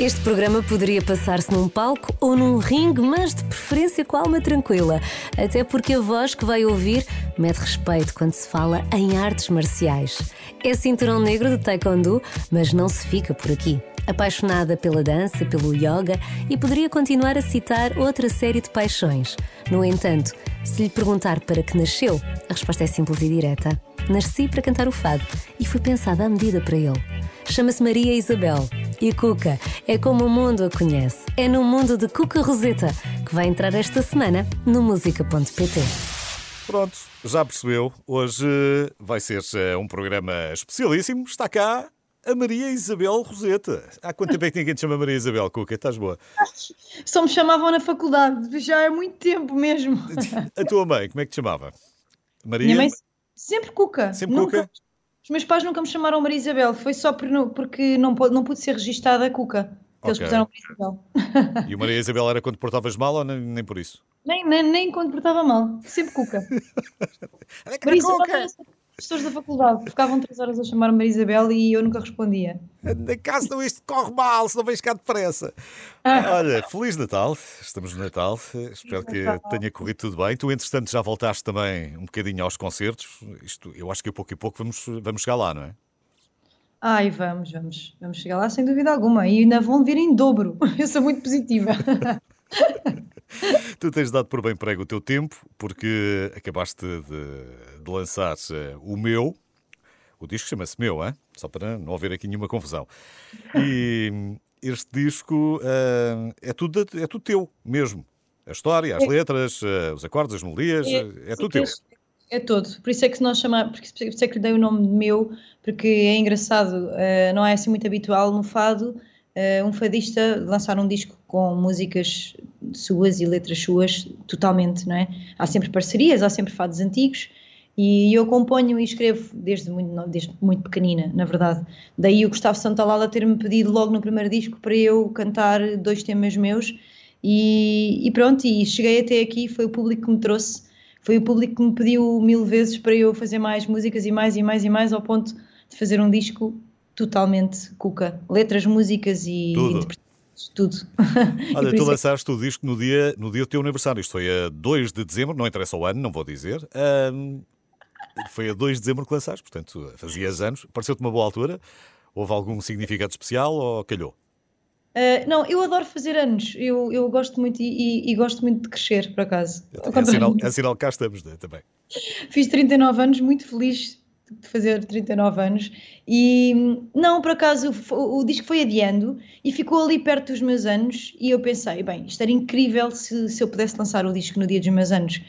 Este programa poderia passar-se num palco ou num ringue, mas de preferência com alma tranquila. Até porque a voz que vai ouvir mete respeito quando se fala em artes marciais. É cinturão negro de taekwondo, mas não se fica por aqui. Apaixonada pela dança, pelo yoga e poderia continuar a citar outra série de paixões. No entanto, se lhe perguntar para que nasceu, a resposta é simples e direta. Nasci para cantar o fado e fui pensada à medida para ele. Chama-se Maria Isabel e Cuca é como o mundo a conhece. É no mundo de Cuca Roseta que vai entrar esta semana no música.pt. Pronto, já percebeu. Hoje vai ser eh, um programa especialíssimo. Está cá a Maria Isabel Roseta. Há quanto tempo é que ninguém te chama Maria Isabel, Cuca? Estás boa? Só me chamavam na faculdade, já há muito tempo mesmo. A tua mãe, como é que te chamava? Maria? Minha mãe sempre Cuca. Sempre Nunca- Cuca? Os meus pais nunca me chamaram Maria Isabel, foi só por não- porque não, pôde- não pude ser registada Cuca. que Eles Ok. puseram Maria Isabel. E o Maria Isabel era quando portavas mal ou nem, nem por isso? Nem, nem, nem quando portava mal, sempre Cuca. Maria Isabel professores da faculdade, ficavam três horas a chamar Maria Isabel e eu nunca respondia. Na casa não isto corre mal, se não vens cá depressa. Ah. Olha, Feliz Natal, estamos no Natal, espero que tenha corrido tudo bem. Tu, entretanto, já voltaste também um bocadinho aos concertos. Isto, eu acho que a pouco e pouco vamos, vamos chegar lá, não é? Ai, vamos, vamos, vamos chegar lá sem dúvida alguma. E ainda vão vir em dobro. Eu sou muito positiva. Tu tens dado por bem prego o teu tempo, porque acabaste de, de lançar o meu. O disco chama-se Meu, hein? só para não haver aqui nenhuma confusão. E este disco eh, é, tudo, é tudo teu mesmo. A história, as letras, eh, os acordes, as melodias, eh, é, tudo teu. É todo. Por isso é que nós chamamos, por isso é que lhe dei o nome de meu, porque é engraçado, eh, não é assim muito habitual no fado um fadista lançar um disco com músicas suas e letras suas, totalmente, não é? Há sempre parcerias, há sempre fados antigos. E eu componho e escrevo desde muito, desde muito pequenina, na verdade. Daí o Gustavo Santaolalla ter-me pedido logo no primeiro disco para eu cantar dois temas meus. E, e pronto, e cheguei até aqui, foi o público que me trouxe, foi o público que me pediu mil vezes para eu fazer mais músicas e mais e mais e mais, ao ponto de fazer um disco totalmente cuca. Letras, músicas e Tudo. tudo. Olha, tu é lançaste o disco no dia, no dia do teu aniversário. Isto foi a 2 de dezembro, não interessa o ano, não vou dizer. Ahm, foi a 2 de dezembro que lançaste, portanto, fazias anos. Pareceu-te uma boa altura? Houve algum significado especial ou calhou? Uh, não, eu adoro fazer anos, eu, eu gosto muito e, e- e gosto muito de crescer, por acaso. É contrário sinal, é sinal que cá estamos né, também. Fiz 39 anos, muito feliz de fazer 39 anos. E não, por acaso, o, o disco foi adiando e ficou ali perto dos meus anos. E eu pensei, bem, isto era incrível se, se eu pudesse lançar o disco no dia dos meus anos,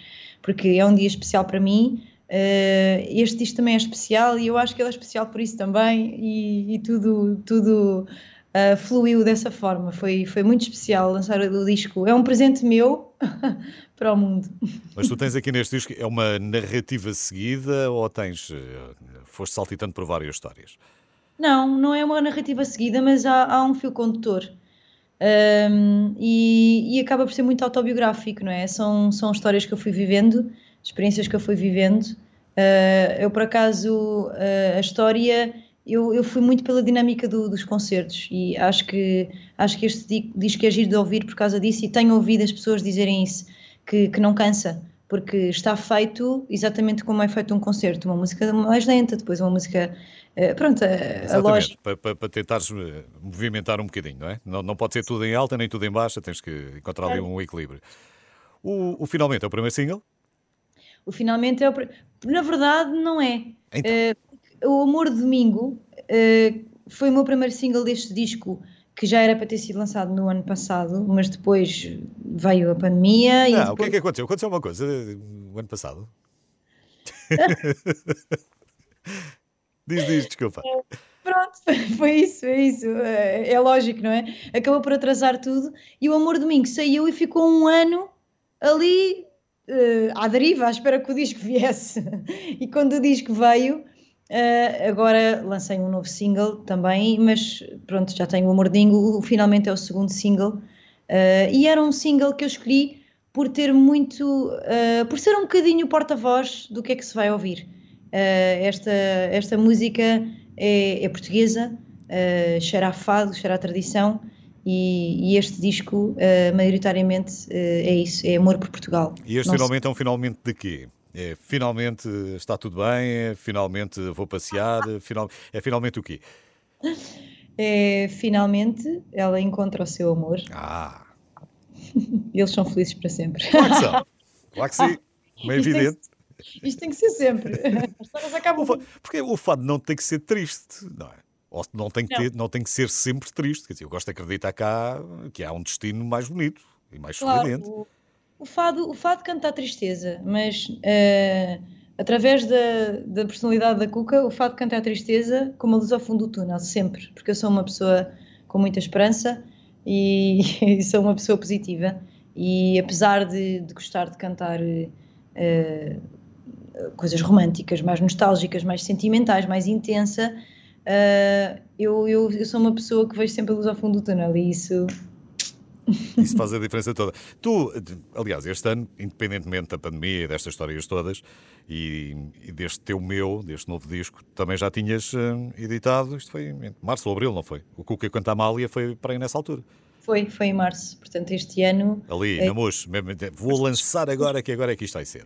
porque é um dia especial para mim. Eh, este disco também é especial e eu acho que ele é especial por isso também. E, e tudo, tudo ah, fluiu dessa forma. Foi, foi muito especial lançar o disco. É um presente meu para o mundo. Mas tu tens aqui neste disco, é uma narrativa seguida ou tens. eh, Foste saltitando por várias histórias? Não, não é uma narrativa seguida, mas há, há um fio condutor. Ahm, e, e acaba por ser muito autobiográfico, não é? São, são histórias que eu fui vivendo, experiências que eu fui vivendo. Ah, eu, por acaso, ah, a história, eu, eu fui muito pela dinâmica do- dos concertos e acho que, acho que este di- disco é giro de ouvir por causa disso e tenho ouvido as pessoas dizerem isso, que, que não cansa, porque está feito exatamente como é feito um concerto, uma música mais lenta, depois uma música, eh, pronto, a, Exatamente, lógica. para, para, para tentares movimentar um bocadinho, não é? Não, não pode ser tudo em alta nem tudo em baixa, tens que encontrar ali um equilíbrio. O, o Finalmente é o primeiro single? O finalmente é o. Na verdade, não é. Então. Eh, o Amor de Domingo eh, foi o meu primeiro single deste disco, que já era para ter sido lançado no ano passado, mas depois veio a pandemia e Não, o que é depois- que aconteceu? Aconteceu uma coisa eh, o ano passado. diz, diz, desculpa. Pronto, foi isso, é isso. É, é lógico, não é? Acabou por atrasar tudo e o Amor Domingo saiu e ficou um ano ali eh, à deriva, à espera que o disco viesse. E quando o disco veio, eh, agora lancei um novo single também, mas pronto, já tenho o Amor Domingo, o- finalmente é o segundo single. Eh, e era um single que eu escolhi por ter muito, eh, por ser um bocadinho porta-voz do que é que se vai ouvir. Esta, esta música é, é portuguesa, eh, cheira a fado, cheira a tradição e, e este disco, uh, maioritariamente, uh, é isso, é amor por Portugal. E este Não finalmente é um finalmente de quê? É, finalmente está tudo bem, é, finalmente vou passear, final, é finalmente o quê? É, finalmente ela encontra o seu amor. Ah! Eles são felizes para sempre. Claro que são. Claro que sim. Como é evidente. Isto tem que ser sempre. As histórias acabam. Porque o fado não tem que ser triste, não é? Ou não tem, que ter, não. não tem que ser sempre triste. Quer dizer, eu gosto de acreditar cá que há um destino mais bonito e mais claro, sorridente. O, o, fado, o fado canta a tristeza, mas uh, através da, da personalidade da Cuca, o fado canta a tristeza como a luz ao fundo do túnel, sempre. Porque eu sou uma pessoa com muita esperança e, e sou uma pessoa positiva. E apesar de, de gostar de cantar uh, coisas românticas, mais nostálgicas, mais sentimentais, mais intensa, uh, eu, eu, eu, sou uma pessoa que vejo sempre a luz ao fundo do túnel e isso. Isso faz a diferença toda. Tu, aliás, este ano, independentemente da pandemia e destas histórias todas, e, e deste teu meu, deste novo disco, também já tinhas uh, editado, isto foi em março ou abril, não foi? O Cuca Canta Amália foi para aí nessa altura. Foi, foi em março, portanto este ano... Ali, é... na Mocho, vou lançar agora que agora é que isto vai ser.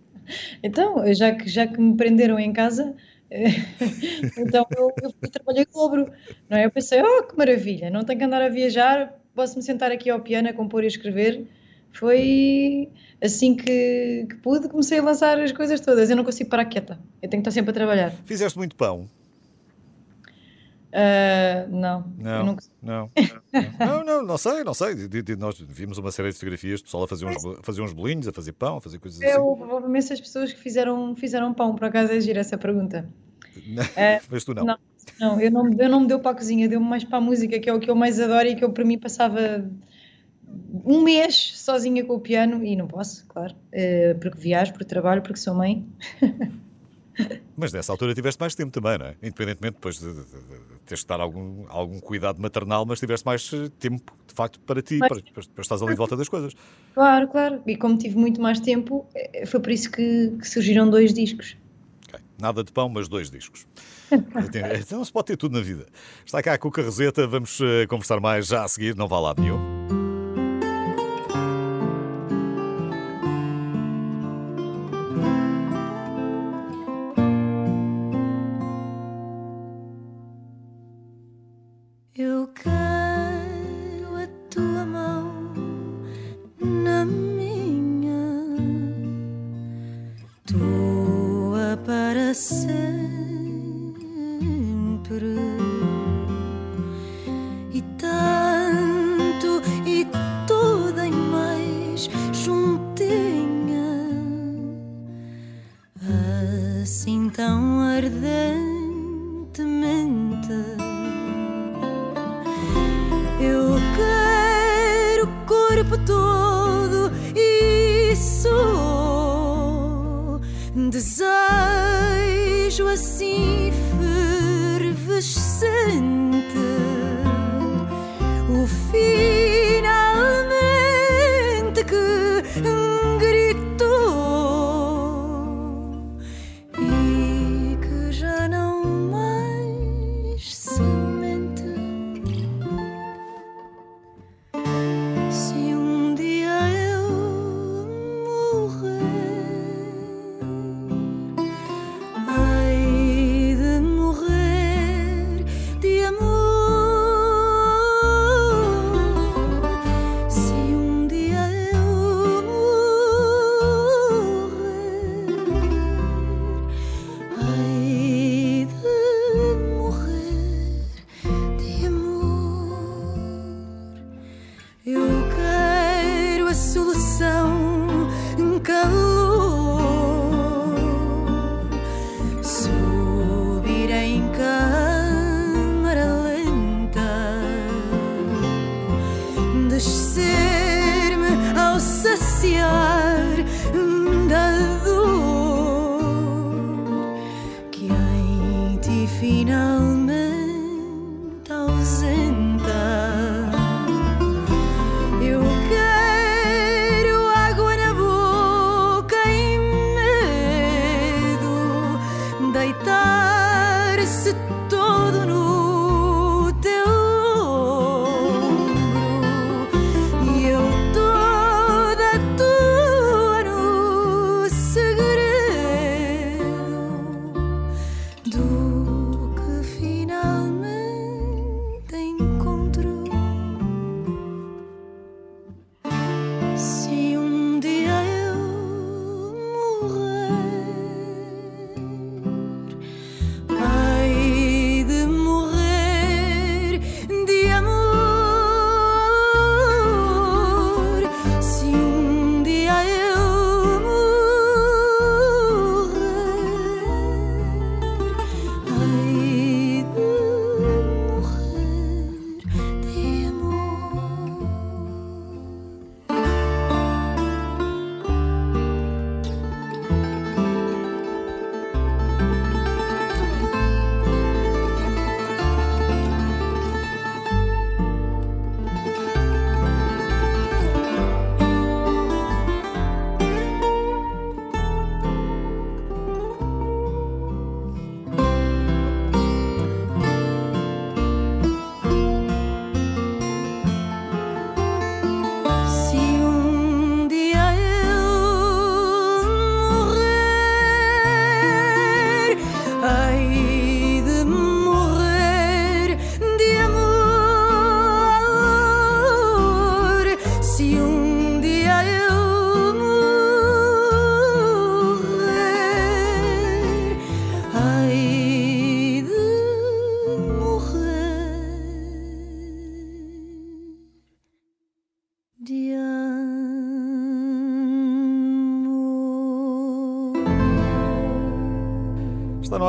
então, já que, já que me prenderam em casa, então eu, eu trabalhei o dobro, não é? Eu pensei, oh, que maravilha, não tenho que andar a viajar, posso-me sentar aqui ao piano a compor e escrever. Foi assim que, que, pude, comecei a lançar as coisas todas. Eu não consigo parar quieta, eu tenho que estar sempre a trabalhar. Fizeste muito pão? Uh, não. Não, não, não, não, não, não, sei, não sei. Nós vimos uma série de fotografias de pessoal a fazer uns, a fazer uns bolinhos, a fazer pão, a fazer coisas assim. Eu imensas pessoas que fizeram, fizeram pão, por acaso é gira essa pergunta. Uh, Mas tu não. Não, não eu, não eu não me deu para a cozinha, deu-me mais para a música, que é o que eu mais adoro e que eu para mim passava um mês sozinha com o piano e não posso, claro, uh, porque viajo, porque trabalho, porque sou mãe. Mas nessa altura tiveste mais tempo também, não é? Independentemente depois de, de, de, teres de dar algum, algum cuidado maternal, mas tiveste mais eh, tempo, de facto, para ti, para, para, para estás ali de volta das coisas. Claro, claro. E como tive muito mais tempo, eh, foi por isso que, que surgiram dois discos. Okay. Nada de pão, mas dois discos. então se pode ter tudo na vida. Está cá a Cuca Roseta, vamos uh, conversar mais já a seguir, não vá lá nenhum. go.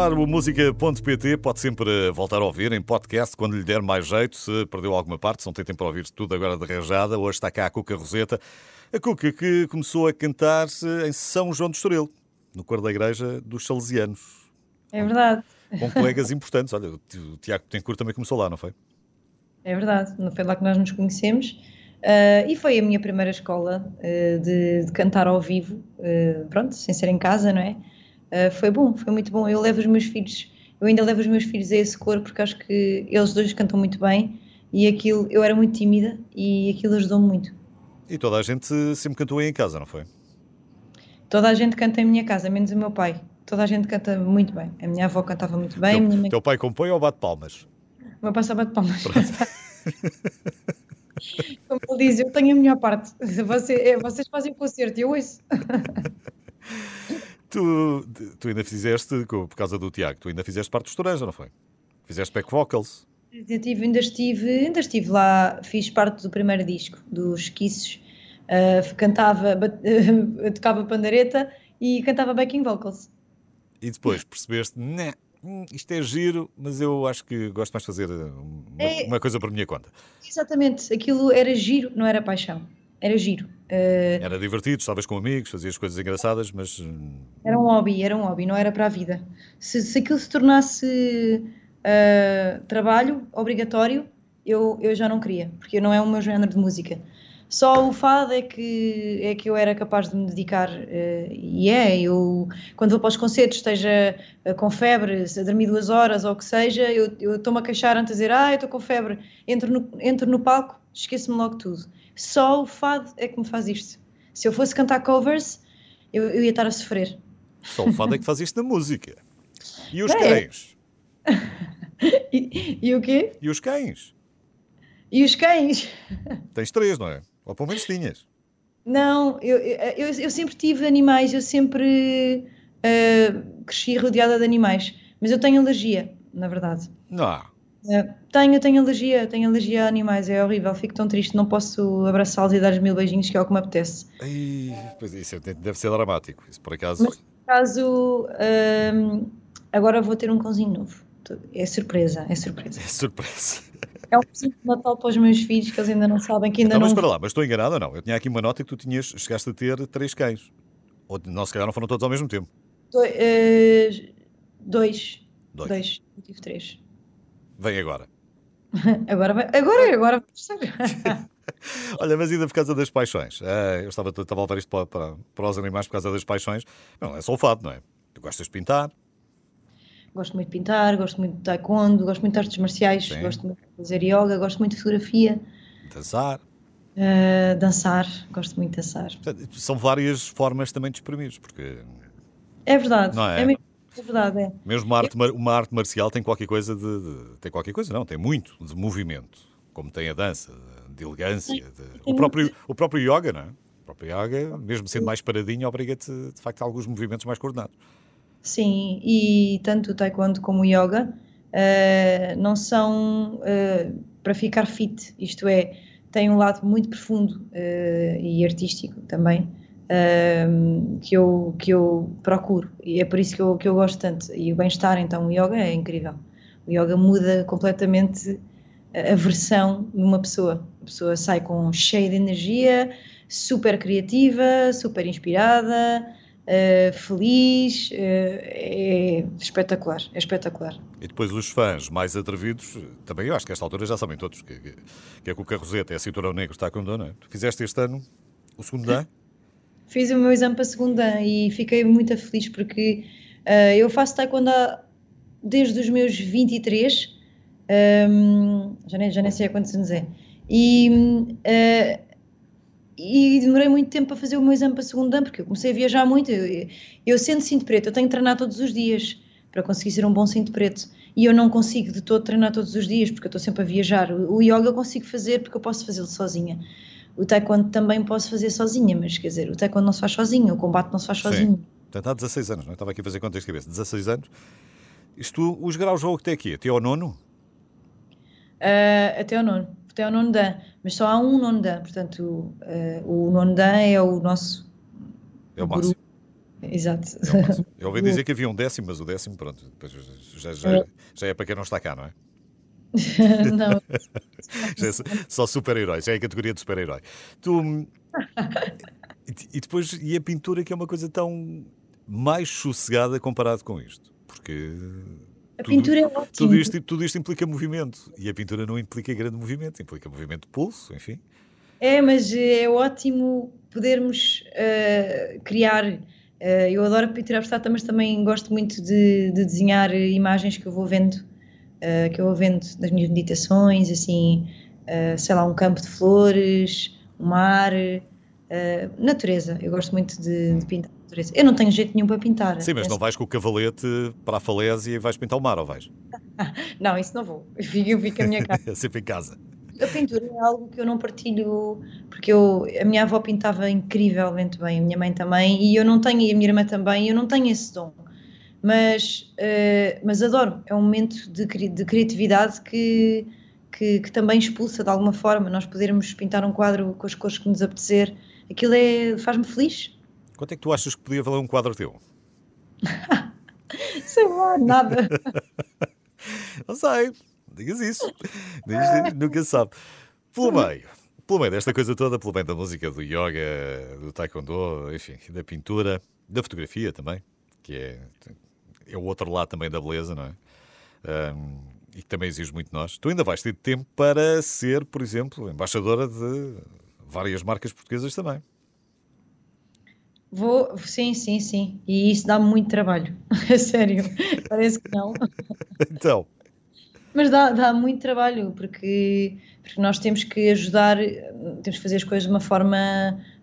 Está no ar o música.pt, pode sempre voltar a ouvir em podcast quando lhe der mais jeito, se perdeu alguma parte, se não tem tempo para ouvir tudo agora de rajada. Hoje está cá a Cuca Roseta, a Cuca que começou a cantar em São João de Estoril, no coro da igreja dos Salesianos. É verdade. Com colegas importantes. Olha, o Tiago Tencourt também começou lá, não foi? É verdade, não foi lá que nós nos conhecemos. Uh, e foi a minha primeira escola uh, de, de, cantar ao vivo, uh, pronto, sem ser em casa, não é? Uh, foi bom, foi muito bom. Eu levo os meus filhos, eu ainda levo os meus filhos a esse coro porque acho que eles dois cantam muito bem e aquilo, eu era muito tímida e aquilo ajudou-me muito. E toda a gente sempre cantou aí em casa, não foi? Toda a gente canta em minha casa, menos o meu pai. Toda a gente canta muito bem. A minha avó cantava muito bem. Teu, minha mãe... teu pai compõe ou bate palmas? O meu pai só bate palmas. Como ele diz, eu tenho a melhor parte. Você, é, vocês fazem o concerto e eu ouço. Tu, tu ainda fizeste, por causa do Tiago, tu ainda fizeste parte dos Toranja, não foi? Fizeste back vocals. Eu tive, ainda, estive, ainda estive lá, fiz parte do primeiro disco, dos Kisses. Uh, cantava, uh, tocava pandareta e cantava backing vocals. E depois percebeste, né, isto é giro, mas eu acho que gosto mais de fazer uma, é, uma coisa por minha conta. Exatamente, aquilo era giro, não era paixão era giro. Uh, era divertido, estavas com amigos, fazias coisas engraçadas, mas. Hum, era um hobby, era um hobby, não era para a vida. Se, se aquilo se tornasse uh, trabalho obrigatório, eu, eu já não queria, porque não é o meu género de música. Só o fado é que, é que eu era capaz de me dedicar, uh, e é, eu, quando vou para os concertos, esteja uh, com febre, a dormir duas horas ou o que seja, eu estou-me a queixar antes de dizer, ah, eu estou com febre, entro no, entro no palco, esqueço-me logo tudo. Só o fado é que me faz isto. Se eu fosse cantar covers, eu, eu ia estar a sofrer. Só o fado é que faz isto na música. E os é. cães? e, e, o quê? E os cães? E os cães? Tens três, não é? Ou pelo menos tinhas. Não, eu, eu, eu sempre tive animais, eu sempre uh, cresci rodeada de animais. Mas eu tenho alergia, na verdade. Não. Uh, tenho, tenho alergia, tenho alergia a animais, é horrível, fico tão triste, não posso abraçá-los e dar-lhes mil beijinhos, que é o que me apetece. Ai, pois isso deve ser dramático, isso por acaso. Mas, por acaso, hum, agora vou ter um cãozinho novo. É surpresa, é surpresa. É surpresa. É um presente de Natal para os meus filhos que eles ainda não sabem, que ainda então, não. Mas para lá, mas estou enganado ou não? Eu tinha aqui uma nota que tu tinhas, chegaste a ter três cães. Ou não, se calhar não foram todos ao mesmo tempo. Do, uh, dois. Dois. Dois. Eu tive três. Vem agora. agora vai, agora, agora Olha, mas ainda por causa das paixões. Uh, eu estava, estava a levar isto para, para, para, os animais por causa das paixões. Não, é só o fato, não é? Tu gostas de pintar? Gosto muito de pintar, gosto muito de taekwondo, gosto muito de artes marciais, Sim. gosto muito de fazer yoga, gosto muito de fotografia. Dançar? Uh, dançar, gosto muito de dançar. São várias formas também de exprimir, porque... É verdade. Não é? é mesmo é verdade, é. Mesmo uma arte, uma arte marcial tem qualquer coisa de, de, Tem qualquer coisa, não, tem muito de movimento. Como tem a dança, de elegância. De, o, próprio, o próprio yoga, não é? O próprio yoga, mesmo sendo mais paradinho, obriga-te, de facto, a alguns movimentos mais coordenados. Sim, e tanto o taekwondo como o yoga uh, não são uh, para ficar fit, isto é, tem um lado muito profundo uh, e artístico também, que, eu, que eu procuro e é por isso que eu, que eu gosto tanto. E o bem-estar, então, o yoga é incrível. O yoga muda completamente a versão de uma pessoa. A pessoa sai com cheia de energia, super criativa, super inspirada, uh, feliz. Uh, é espetacular, é espetacular. E depois os fãs mais atrevidos, também eu acho que a esta altura já sabem todos, que, que, que é com o Carroseta, é a cinturão negro, está com dona. Tu fizeste este ano o segundo dan? fiz o meu exame para segunda e fiquei muito feliz porque uh, eu faço taekwondo desde os meus 23, um, já, nem, já nem sei há quantos anos é, e, uh, e demorei muito tempo para fazer o meu exame para segunda porque eu comecei a viajar muito. Eu, eu sendo cinto preto, eu tenho que treinar todos os dias para conseguir ser um bom cinto preto. E eu não consigo de todo treinar todos os dias porque eu estou sempre a viajar. O, o yoga eu consigo fazer porque eu posso fazê-lo sozinha o taekwondo também posso fazer sozinha, mas quer dizer, o taekwondo não se faz sozinho, o combate não se faz sozinho. Sim. Portanto, há 16 anos, não é? Estava aqui a fazer contas de cabeça. 16 anos. Isto, os graus vão até aqui? Até ao nono? Uh, até ao nono. Até ao nono dan. Mas só há um nono dan. Portanto, uh, o nono dan é o nosso é o máximo. Exato. Eu ouvi dizer que havia um décimo, mas o décimo, pronto, já, já, já é para quem não está cá, não é? não. É só super-heróis, é a categoria de super-herói. Tu. E depois, e a pintura que é uma coisa tão mais sossegada comparado com isto? Porque. A tudo, pintura é ótima. Tudo isto, tudo isto implica movimento e a pintura não implica grande movimento, implica movimento de pulso, enfim. É, mas é ótimo podermos uh, criar. Uh, eu adoro a pintura abstrata, mas também gosto muito de, de desenhar imagens que eu vou vendo, uh, que eu vou vendo das minhas meditações, assim, sei lá, um campo de flores, um mar, natureza. Eu gosto muito de, de pintar natureza. Eu não tenho jeito nenhum para pintar. Sim, mas não vais com o cavalete para a falésia e vais pintar o mar, ou vais? não, isso não vou. Eu fico, eu fico a minha casa. Sempre em casa a pintura é algo que eu não partilho, porque eu, a minha avó pintava incrivelmente bem, a minha mãe também, e eu não tenho, e a minha irmã também, eu não tenho esse dom. Mas, uh, mas adoro, é um momento de, de criatividade que, que, que, também expulsa de alguma forma. Nós podermos pintar um quadro com as cores que nos apetecer, aquilo é, faz-me feliz. Quanto é que tu achas que podia valer um quadro teu? Sei lá, nada. não sei digas isso. Diz, nunca sabe. Pelo meio, pelo meio desta coisa toda, pelo meio da música, do yoga, do taekwondo, enfim, da pintura, da fotografia também, que é, é o outro lado também da beleza, não é? Um, e que também exige muito de nós. Tu ainda vais ter tempo para ser, por exemplo, embaixadora de várias marcas portuguesas também. Vou, sim, sim, sim. E isso dá-me muito trabalho. Sério. Parece que não. Então. Mas dá, dá muito trabalho, porque, porque nós temos que ajudar, temos que fazer as coisas de uma forma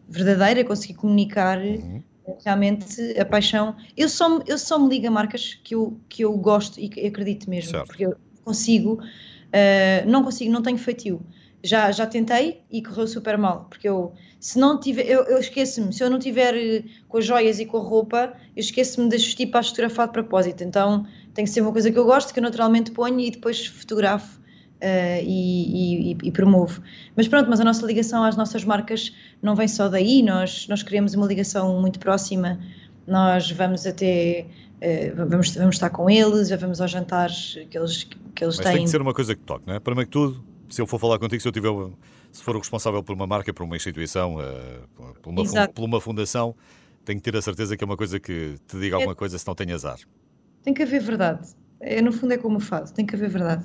verdadeira, conseguir comunicar uhum. Realmente a paixão. Eu só, eu só me ligo a marcas que eu, que eu gosto e que acredito mesmo, certo. porque eu consigo, uh, não consigo, não tenho feitio. Já, já tentei e correu super mal, porque eu, se não tiver, eu, eu esqueço-me, se eu não tiver eh, com as joias e com a roupa, eu esqueço-me de vestir para fotografar de propósito. Então tem que ser uma coisa que eu gosto, que eu naturalmente ponho e depois fotografo uh, e, e, e, promovo. Mas pronto, mas a nossa ligação às nossas marcas não vem só daí, nós, nós queremos uma ligação muito próxima, nós vamos até. Uh, vamos, vamos estar com eles, vamos aos jantares que eles, que eles mas têm. tem que ser uma coisa que toque, não é? Primeiro que tudo, se eu for falar contigo, se eu tiver, se for o responsável por uma marca, por uma instituição, uh, por, uma, por uma fundação, tenho que ter a certeza que é uma coisa que te diga alguma é. coisa se não tem azar. Tem que haver verdade. É, no fundo é como o fado, tem que haver verdade.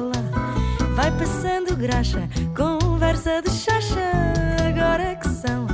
passando graxa, conversa de chacha, agora é que são.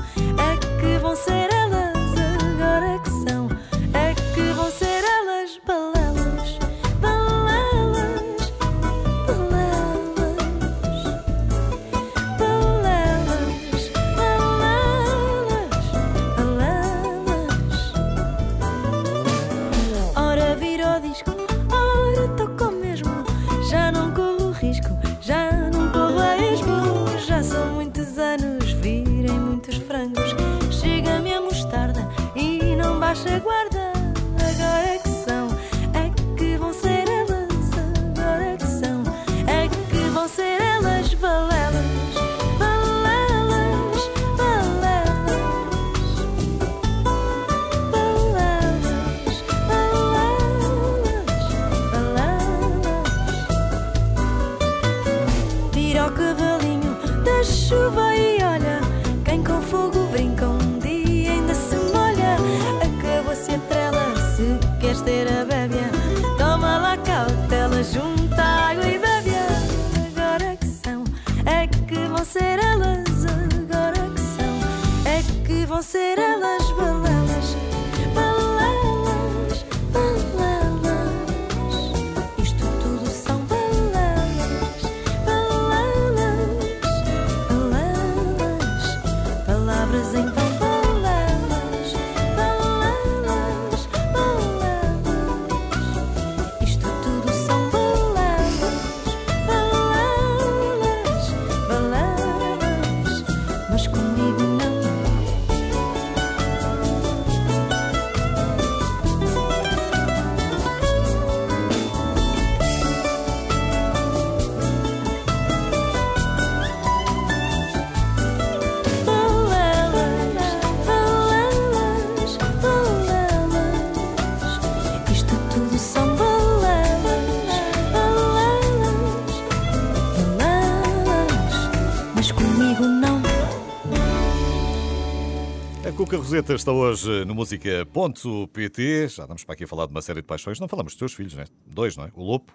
A Cuca Roseta está hoje no Música.pt. Já estamos para aqui a falar de uma série de paixões. Não falamos dos teus filhos, né? Dois, não é? O Lopo.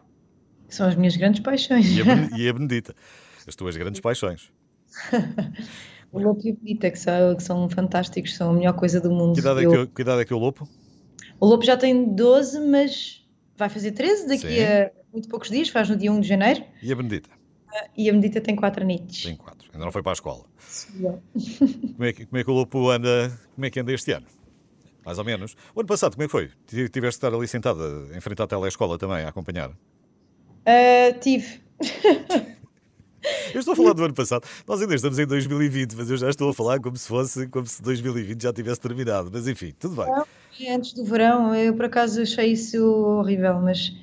São as minhas grandes paixões. E a, e a Benedita. As tuas grandes paixões. o Lopo e a Benedita, que são, que são fantásticos, são a melhor coisa do mundo. Que idade, Eu... é, que, que idade é que é o Lopo? O Lopo já tem 12, mas vai fazer 13 daqui Sim. a muito poucos dias, faz no dia 1 de janeiro. E a Benedita? E a Benedita tem 4 anitos. Tem 4, ainda não foi para a escola. como, é que, como é que o Lopo anda, como é que anda este ano? Mais ou menos. O ano passado, como é que foi? Tiveste de estar ali sentada, em frente à telescola também, a acompanhar? Uh, tive. Eu estou a falar do ano passado. Nós ainda estamos em 2020, mas eu já estou a falar como se fosse como se 2020 já tivesse terminado. Mas enfim, tudo bem. Não, é antes do verão, eu por acaso achei isso horrível, mas,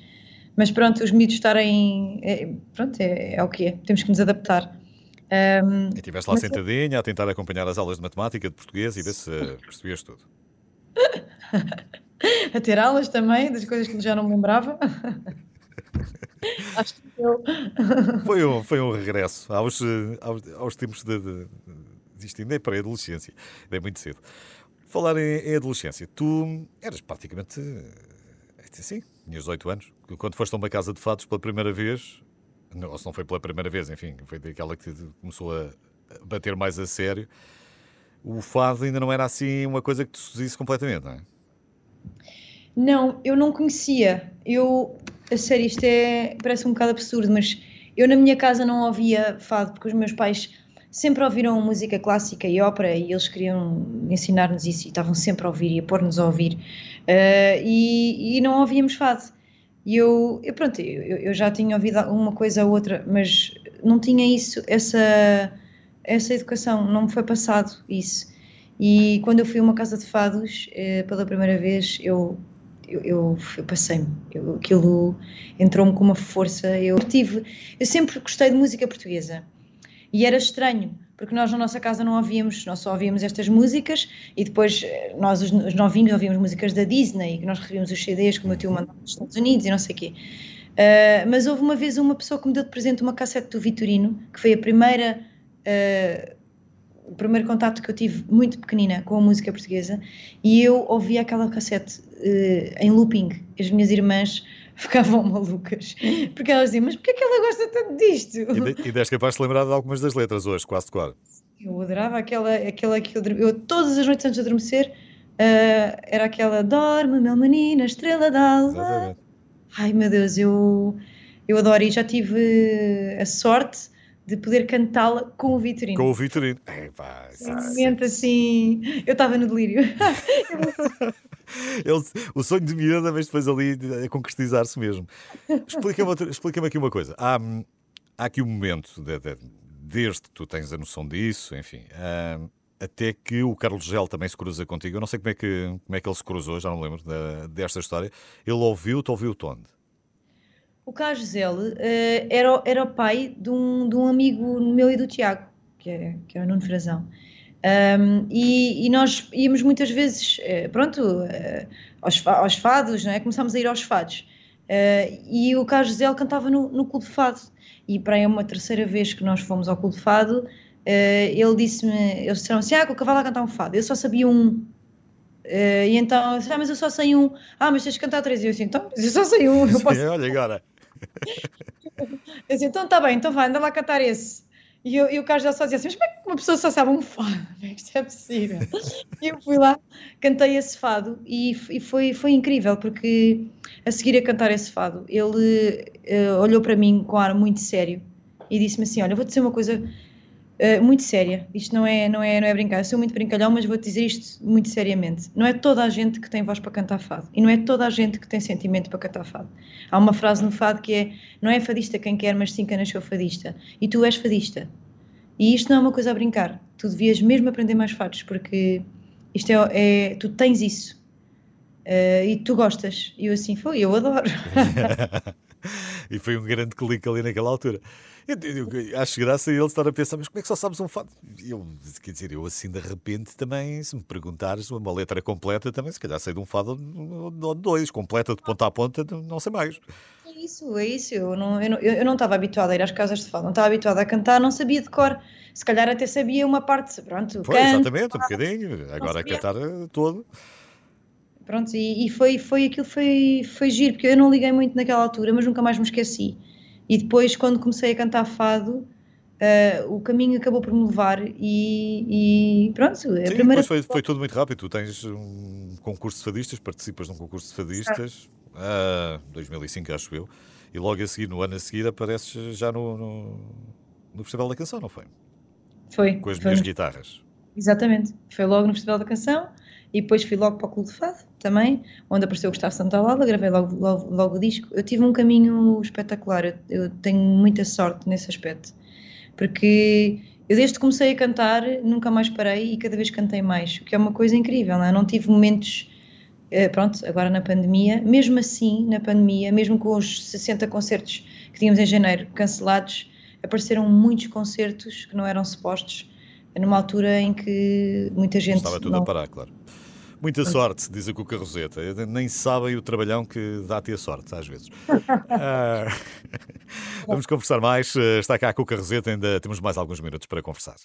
mas pronto, os miúdos estarem. É, pronto, é, é, o que é. Temos que nos adaptar. Um, e estiveste lá sentadinha a tentar acompanhar as aulas de matemática, de português e ver se percebias tudo. a ter aulas também, das coisas que já não me lembrava. Acho que eu. Foi um, foi um regresso aos, aos, aos tempos de, de, de isto ainda é para a adolescência, ainda é muito cedo. Falar em, em adolescência, tu eras praticamente assim, tinhas 18 anos, quando foste a uma casa de fados pela primeira vez, ou se não foi pela primeira vez, enfim, foi daquela que começou a bater mais a sério, o fado ainda não era assim uma coisa que te seduzisse completamente, não é? Não, eu não conhecia. Eu a sério, isto é, parece um bocado absurdo, mas eu na minha casa não ouvia fado, porque os meus pais sempre ouviram música clássica e ópera e eles queriam ensinar-nos isso e estavam sempre a ouvir e a pôr-nos a ouvir uh, e, e, não ouvíamos fado. E eu, eu pronto, eu, eu, já tinha ouvido uma coisa ou outra, mas não tinha isso, essa, essa educação, não me foi passado isso. E quando eu fui a uma casa de fados, uh, pela primeira vez, eu eu, eu, eu passei-me, aquilo entrou-me com uma força. Eu tive, eu sempre gostei de música portuguesa e era estranho porque nós na nossa casa não ouvíamos, nós só ouvíamos estas músicas e depois eh, nós, os, os novinhos, ouvíamos músicas da Disney, que nós recebíamos os CDs que o meu tio mandava dos Estados Unidos e não sei o quê. Uh, mas houve uma vez uma pessoa que me deu de presente uma cassete do Vitorino, que foi a primeira uh, o primeiro contato que eu tive muito pequenina com a música portuguesa e eu ouvia aquela cassete uh, em looping. As minhas irmãs ficavam malucas porque elas diziam: Mas porquê é que ela gosta tanto disto? E, de, e deste capaz de lembrar de algumas das letras hoje, quase de cor. Eu adorava aquela, aquela que eu, eu todas as noites antes de adormecer uh, era aquela Dorme, meu menino, estrela d'alva. Ai meu Deus, eu, eu adoro e já tive a sorte de poder cantá-la com o Vitorino. Com o Vitorino. É, pá, um momento assim. Eu estava no delírio. Ele, o sonho de miúda, mas depois ali a concretizar-se mesmo. Explica-me explica aqui uma coisa. Há, há aqui um momento, de, de, desde que tu tens a noção disso, enfim, uh, até que o Carlos Gel também se cruza contigo. Eu não sei como é que, como é que ele se cruzou, já não lembro da, desta história. Ele ouviu-te, ouviu-te onde? O Carlos Gisele uh, era, era o pai de um, de um amigo meu e do Tiago, que é, que é o Nuno Frazão. Um, e, e, nós íamos muitas vezes, uh, pronto, uh, aos, aos, fados, não é? Começámos a ir aos fados. e o Carlos Gisele cantava no, no Clube Fado. E para aí uma terceira vez que nós fomos ao Clube Fado, ele disse-me, eles disseram assim, ah, o cavalo a cantar um fado. Eu só sabia um, Uh, e então, ah, mas eu só sei um. Ah, mas tens de cantar três. E eu assim, então, eu só sei um. Eu posso... olha agora. Eu disse, então está bem, então vai, anda lá cantar esse. E, eu, e o Carlos já só dizia assim, mas como é que uma pessoa só sabe um fado? Isto é possível. e eu fui lá, cantei esse fado e, e, foi, foi incrível, porque a seguir a cantar esse fado, ele uh, olhou para mim com ar muito sério e disse-me assim, olha, vou-te dizer uma coisa uh, muito séria, isto não é, não, é, não é brincar, eu sou muito brincalhão, mas vou-te dizer isto muito seriamente. Não é toda a gente que tem voz para cantar fado e não é toda a gente que tem sentimento para cantar fado. Há uma frase no fado que é: não é fadista quem quer, mas sim quem nasceu fadista. E tu és fadista. E isto não é uma coisa a brincar. Tu devias mesmo aprender mais fados, porque isto é, é tu tens isso. Uh, e tu gostas. E eu assim, foi, eu adoro. e foi um grande clique ali naquela altura. Eu, eu, acho graça ele estar a pensar, mas como é que só sabes um fado? Eu, quer dizer, eu assim de repente também, se me perguntares uma letra completa, também se calhar sei de um fado ou dois, completa de ponta a ponta, não sei mais. isso, é isso. Eu não, eu, não, eu não estava habituada a ir às casas de fado, não estava habituada a cantar, não sabia de cor. Se calhar até sabia uma parte, pronto. Foi, canto, exatamente, um bocadinho. Agora a cantar eh, todo. Pronto, e, e, foi, foi aquilo, foi, foi giro, porque eu não liguei muito naquela altura, mas nunca mais me esqueci. E depois, quando comecei a cantar fado, uh, o caminho acabou por me levar e, e pronto. A Sim, primeira... foi, foi tudo muito rápido. Tu tens um concurso de fadistas, participas num concurso de fadistas, ah. 2005 acho eu, e logo a seguir, no ano a seguir, apareces já no, no, no Festival da Canção, não foi? Foi. Com as foi. minhas guitarras. Exatamente. Foi logo no Festival da Canção e depois fui logo para o Clube de Fado também, onde apareceu o Gustavo Santaolalla, gravei logo, logo, logo o disco. Eu tive um caminho espetacular, eu, eu, tenho muita sorte nesse aspecto, porque eu desde que comecei a cantar nunca mais parei e cada vez cantei mais, o que é uma coisa incrível, não, é? não tive momentos, eh, pronto, agora na pandemia, mesmo assim, na pandemia, mesmo com os 60 concertos que tínhamos em janeiro cancelados, apareceram muitos concertos que não eram supostos, numa altura em que muita gente. Estava tudo não... a parar, claro. Muita sorte, diz a Cuca Roseta. Nem sabem o trabalhão que dá-te a sorte, às vezes. uh, vamos conversar mais. Está cá a Cuca Roseta, ainda temos mais alguns minutos para conversar.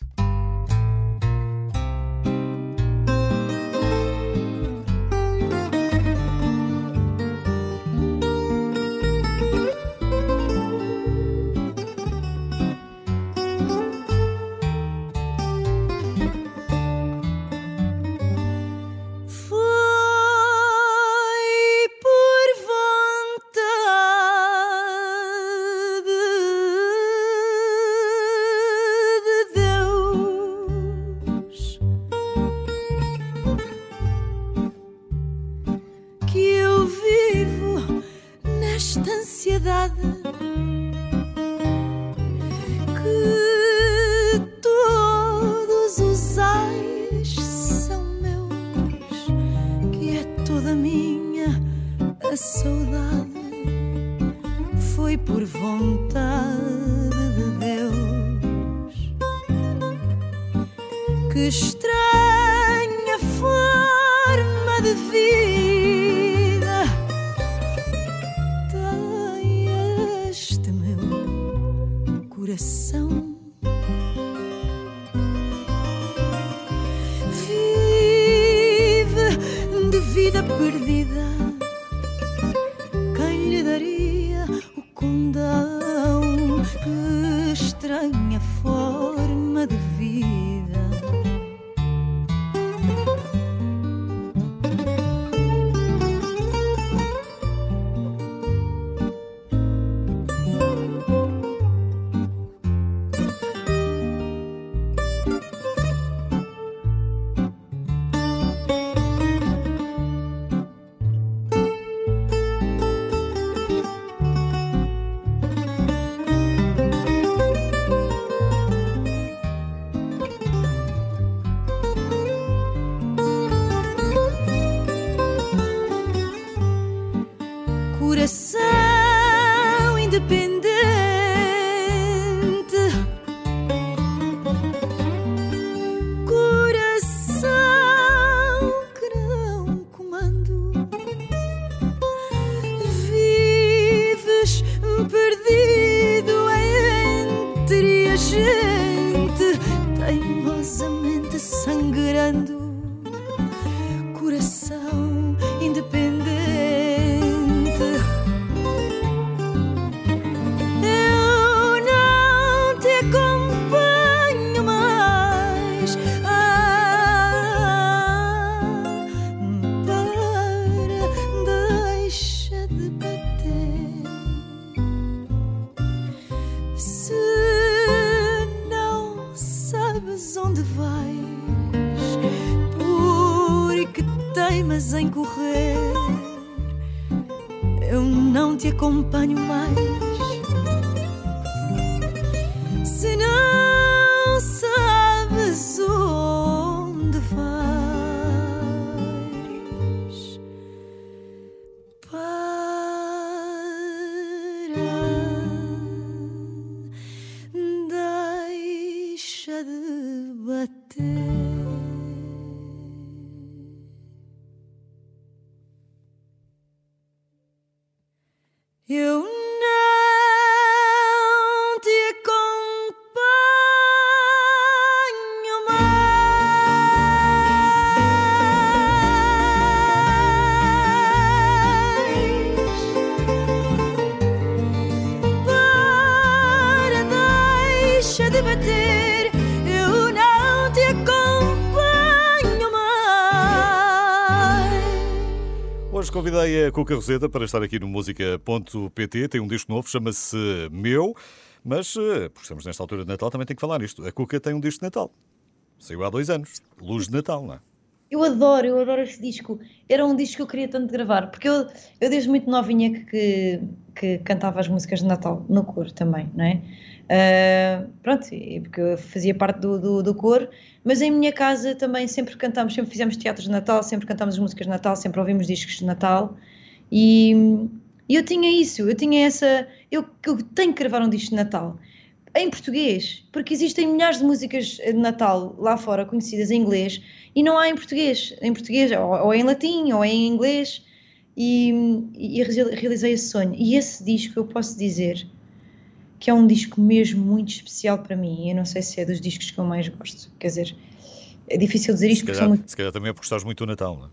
Acompanho eu não te acompanho mais. Hoje convidei a Cuca Roseta para estar aqui no música.pt. Tem um disco novo, chama-se Meu. Mas, eh, porque estamos nesta altura de Natal, também tem que falar isto. A Cuca tem um disco de Natal. Saiu há dois anos. Luz de Natal, não é? Eu adoro, eu adoro este disco. Era um disco que eu queria tanto gravar, porque eu, eu desde muito novinha que, que, que cantava as músicas de Natal no cor também, não é? Uh, pronto, porque eu fazia parte do, do, do coro, mas em minha casa também sempre cantámos, sempre fizemos teatros de Natal, sempre cantámos músicas de Natal, sempre ouvimos discos de Natal. E, e eu tinha isso, eu tinha essa. Eu, eu tenho que gravar um disco de Natal em português, porque existem milhares de músicas de Natal lá fora conhecidas em inglês e não há em português, em português ou, ou em latim ou em inglês. E, e realizei esse sonho. E esse disco eu posso dizer que é um disco mesmo muito especial para mim. Eu não sei se é dos discos que eu mais gosto. Quer dizer, é difícil dizer isto se porque calhar, muito... Se calhar também é porque gostas muito do Natal, não é?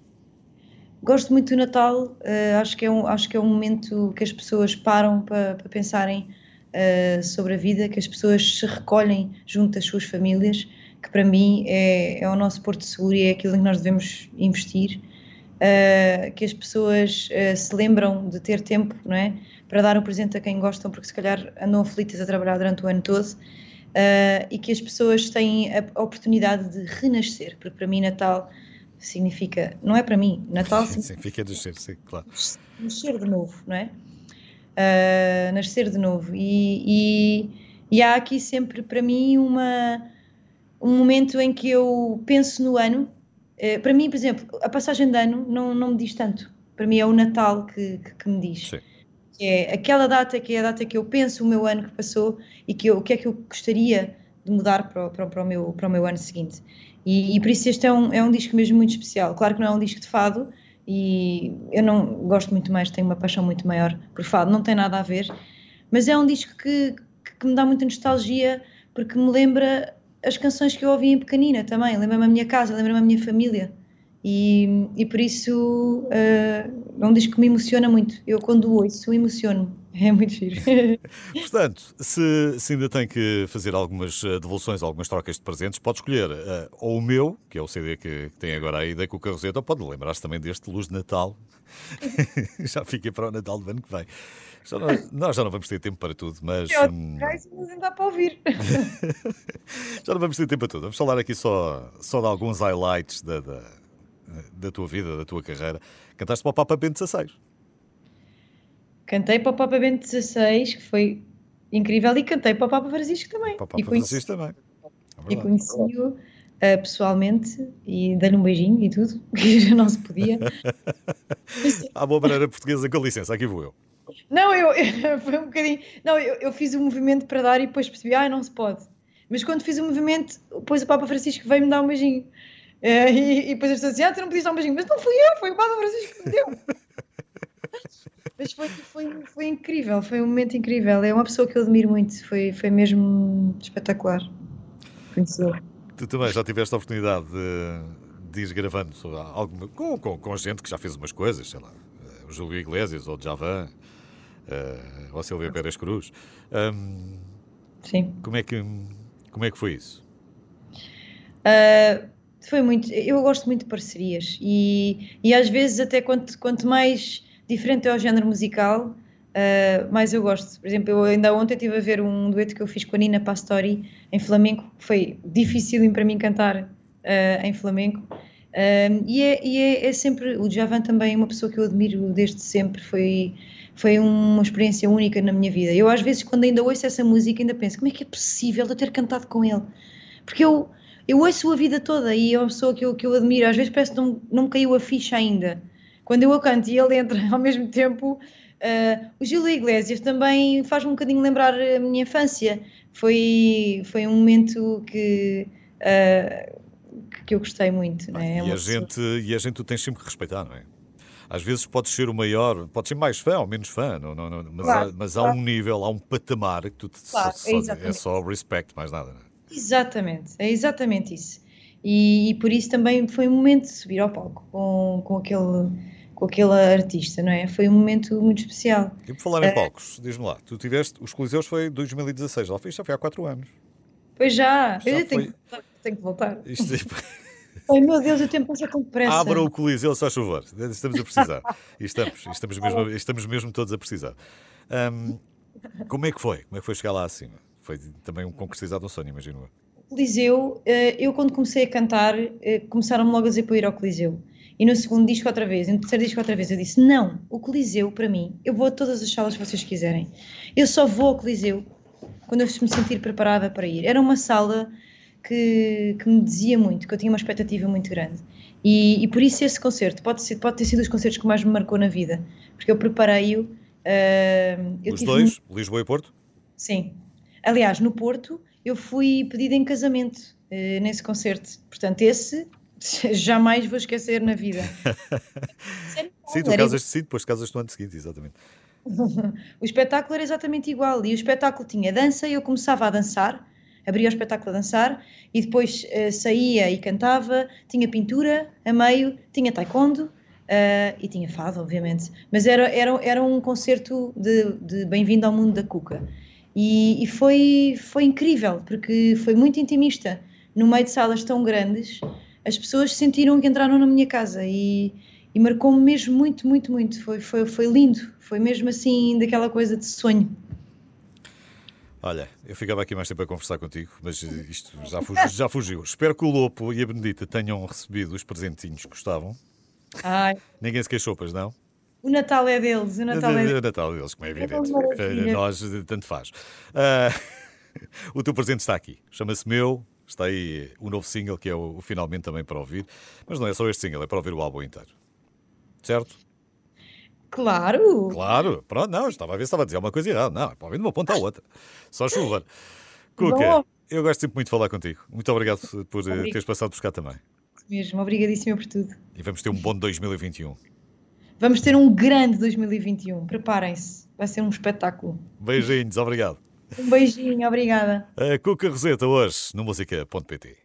Gosto muito do Natal, uh, acho, que é um, acho que é um momento que as pessoas param para, para pensarem uh, sobre a vida, que as pessoas se recolhem junto das suas famílias, que para mim é, é o nosso porto seguro e é aquilo em que nós devemos investir. Uh, que as pessoas se lembram de ter tempo, não é? para dar um presente a quem gostam, porque se calhar andam aflitas a trabalhar durante o ano todo, uh, e que as pessoas têm a oportunidade de renascer, porque para mim Natal significa, não é para mim, Natal significa nascer, sim, claro. Nascer de novo, não é? Uh, nascer de novo. E, e, e, há aqui sempre para mim uma, um momento em que eu penso no ano. Uh, para mim, por exemplo, a passagem de ano não, não me diz tanto. Para mim é o Natal que, que, que me diz. Sim que é aquela data que é a data que eu penso o meu ano que passou e que eu, o que é que eu gostaria de mudar para, para, para, o, meu, para o meu ano seguinte. E, e, por isso este é um, é um disco mesmo muito especial. Claro que não é um disco de fado e eu não gosto muito mais, tenho uma paixão muito maior por fado, não tem nada a ver, mas é um disco que, que me dá muita nostalgia porque me lembra as canções que eu ouvia em pequenina também, lembra-me a minha casa, lembra-me a minha família. E, e por isso uh, é um disco que me emociona muito. Eu, quando ouço, emociono. É muito giro. Portanto, se, se, ainda tem que fazer algumas eh, devoluções, algumas trocas de presentes, pode escolher uh, ou o meu, que é o CD que, que tem agora aí da Cuca Roseta, ou pode lembrar-se também deste Luz de Natal. já fiquei para o Natal do ano que vem. Já não, nós já não vamos ter tempo para tudo, mas. É hum... mas ainda dá para ouvir. já não vamos ter tempo para tudo. Vamos falar aqui só, só de alguns highlights da, da da tua vida, da tua carreira. Cantaste para o Papa Bento XVI. Cantei para o Papa Bento XVI, que foi incrível, e cantei para o Papa Francisco também. Para o Papa Francisco também. É e conheci-o uh, pessoalmente e dei-lhe um beijinho e tudo, que já não se podia. Há boa maneira portuguesa, com licença, aqui vou eu. Não, eu, eu foi um bocadinho. Não, eu, eu fiz o um movimento para dar e depois percebi, ah, não se pode. Mas quando fiz o movimento, depois o Papa Francisco veio-me dar um beijinho. É, e, e, depois as pessoas diziam, ah, tu não podias dar um beijinho, mas não fui eu, foi o Papa Francisco que me deu. mas foi, foi, foi incrível, foi um momento incrível. É uma pessoa que eu admiro muito, foi, foi mesmo espetacular conhecê-lo. Tu também já tiveste a oportunidade de, de ir gravando alguma, com, com, com gente que já fez umas coisas, sei lá, eh, o Júlio Iglesias ou o Javan, uh, ou a Silvia Pérez Cruz. Um, Sim. Como é, que, como é que foi isso? Uh, foi muito. Eu gosto muito de parcerias e, e às vezes, até quanto, quanto mais diferente é o género musical, uh, mais eu gosto. Por exemplo, eu ainda ontem estive a ver um dueto que eu fiz com a Nina Pastori em flamenco, que foi difícil para mim cantar uh, em flamenco. Uh, e é, e é, é, sempre. O Javan também é uma pessoa que eu admiro desde sempre. Foi, foi uma experiência única na minha vida. Eu, às vezes, quando ainda ouço essa música, ainda penso: como é que é possível eu ter cantado com ele? Porque eu eu ouço a vida toda e é uma pessoa que eu, que eu admiro. Às vezes parece que não, não me caiu a ficha ainda. Quando eu a canto e ele entra ao mesmo tempo. Uh, o Gil Iglesias também faz-me um bocadinho lembrar a minha infância. Foi, foi um momento que, uh, que eu gostei muito. Né? É e, a gente, e a gente tu tens sempre que respeitar, não é? Às vezes podes ser o maior, podes ser mais fã ou menos fã, não, não, não mas, claro, há, mas claro. há um nível, há um patamar que tu claro, só, é, é só respect, mais nada. Não é? Exatamente, é exatamente isso. E, e, por isso também foi um momento de subir ao palco com, com, aquele, com aquele artista, não é? Foi um momento muito especial. E por falar em uh, palcos, diz-me lá, tu tiveste, os Coliseus foi 2016, já fiz, já foi há 4 anos. Pois já, já eu foi... tenho, tenho, que voltar. Isto, Ai meu Deus, o tempo passa tão depressa. Abra o Coliseu, só chover. Estamos a precisar. Estamos, estamos, mesmo, estamos mesmo todos a precisar. Ahm, como é que foi? Como é que foi chegar lá acima? Foi também um concretizado um sonho, imagino eu. Coliseu, eh, eu quando comecei a cantar, eh, começaram-me logo a dizer para eu ir ao Coliseu. E no segundo disco outra vez, no terceiro disco outra vez, eu disse, não, o Coliseu para mim, eu vou a todas as salas que vocês quiserem. Eu só vou ao Coliseu quando eu me sentir preparada para ir. Era uma sala que, que me dizia muito, que eu tinha uma expectativa muito grande. E, e por isso esse concerto pode, ser, pode ter sido os concertos que mais me marcou na vida, porque eu preparei-o. Uh, eu Os dois, Lisboa e Porto? Sim. Aliás, no Porto, eu fui pedida em casamento eh, nesse concerto. Portanto, esse jamais vou esquecer na vida. Sério, Sim, tu casas-te sim, depois casas-te no ano seguinte, exatamente. O espetáculo era exatamente igual. E o espetáculo tinha dança e eu começava a dançar, abria o espetáculo a dançar e depois eh, saía e cantava. Tinha pintura a meio, tinha taekwondo eh, e tinha fado, obviamente. Mas era, era, era um concerto de, de Bem-vindo ao Mundo da Cuca. E, e foi, foi incrível, porque foi muito intimista. No meio de salas tão grandes, as pessoas sentiram que entraram na minha casa e, e marcou-me mesmo muito, muito, muito. Foi, foi, foi lindo, foi mesmo assim daquela coisa de sonho. Olha, eu ficava aqui mais tempo a conversar contigo, mas isto já fugiu. Já fugiu. Espero que o Lopo e a Benedita tenham recebido os presentinhos que gostavam. Ai, Ninguém se queixou, pois não? o Natal é deles, o Natal é O deles. Natal deles, como é evidente. Nós, eh, tanto faz. Ah, o teu presente está aqui. Chama-se Meu. Está aí o novo single, que é o, o finalmente também para ouvir. Mas não é só este single, é para ouvir o álbum inteiro. Certo? Claro! Claro. Pronto, não, estava a ver se estava a dizer uma coisa errada. Não, para ouvir de uma ponta à outra. Só chuva. Cuca, eu gosto sempre muito de falar contigo. Muito obrigado por eh, Obrigada. teres passado por cá também. Mesmo, obrigadíssima por tudo. E vamos ter um bom 2021. Vamos ter um grande 2021, preparem-se, vai ser um espetáculo. Beijinhos, obrigado. Um beijinho, obrigada. A Cuca Roseta hoje no música.pt.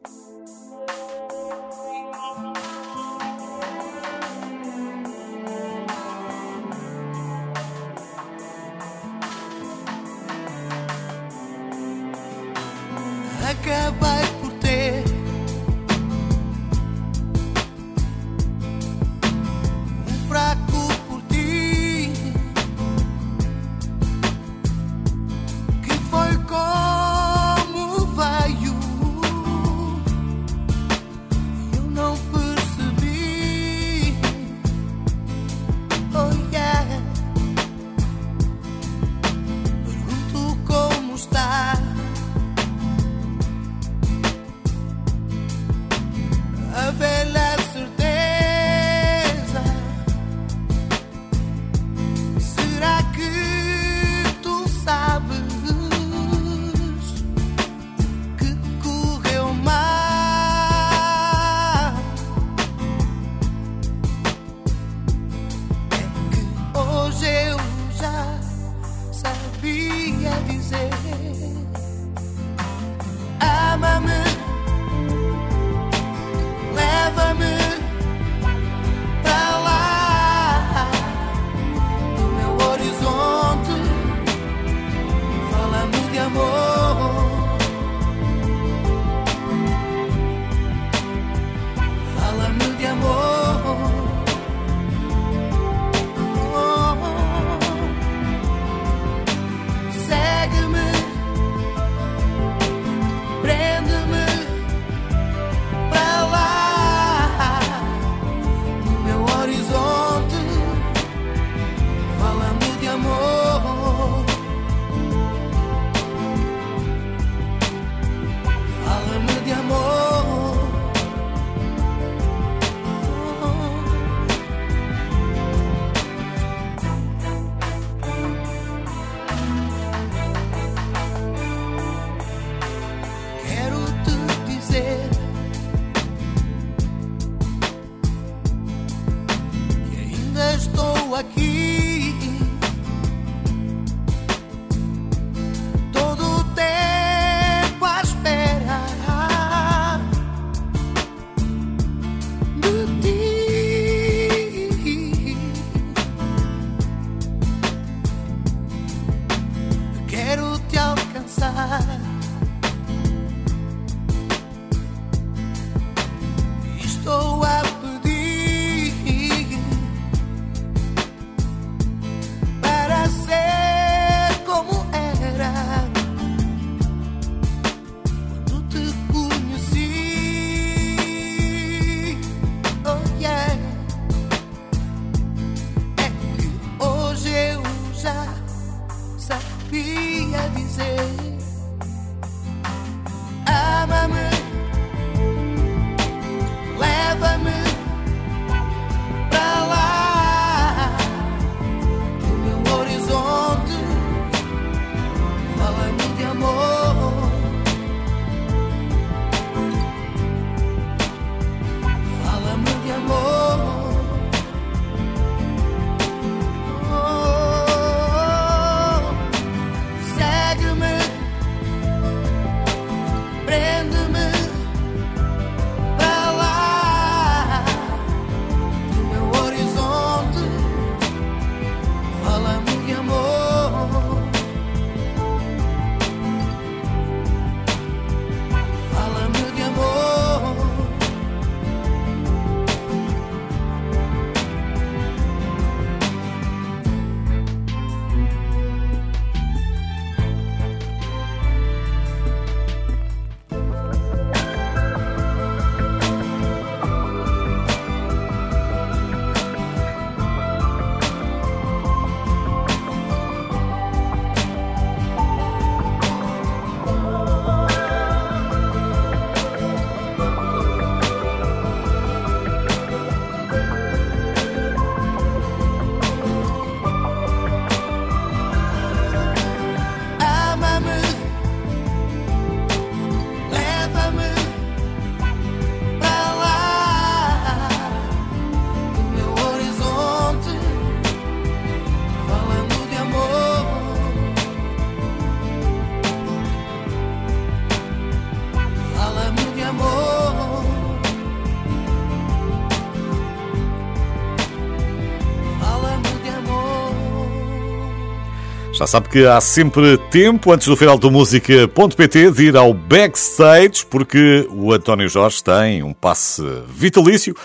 Já sabe que há sempre tempo, antes do final do música.pt, de ir ao backstage, porque o António Jorge tem um passe vitalício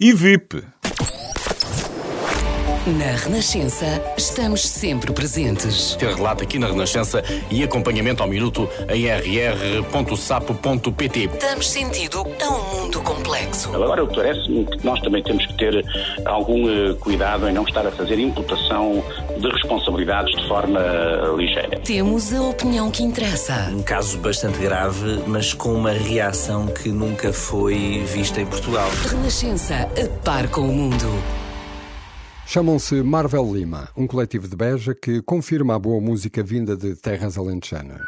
e VIP. Na Renascença, estamos sempre presentes. Ter relato aqui na Renascença e acompanhamento ao minuto em rr.sapo.pt. Damos sentido a um mundo complexo. Agora, parece-me que nós também temos que ter algum uh, cuidado em não estar a fazer imputação de responsabilidades de forma uh, ligeira. Temos a opinião que interessa. Um caso bastante grave, mas com uma reação que nunca foi vista em Portugal. Renascença, a par com o mundo. Chamam-se Marvel Lima, um coletivo de Beja que confirma a boa música vinda de terras alentejanas.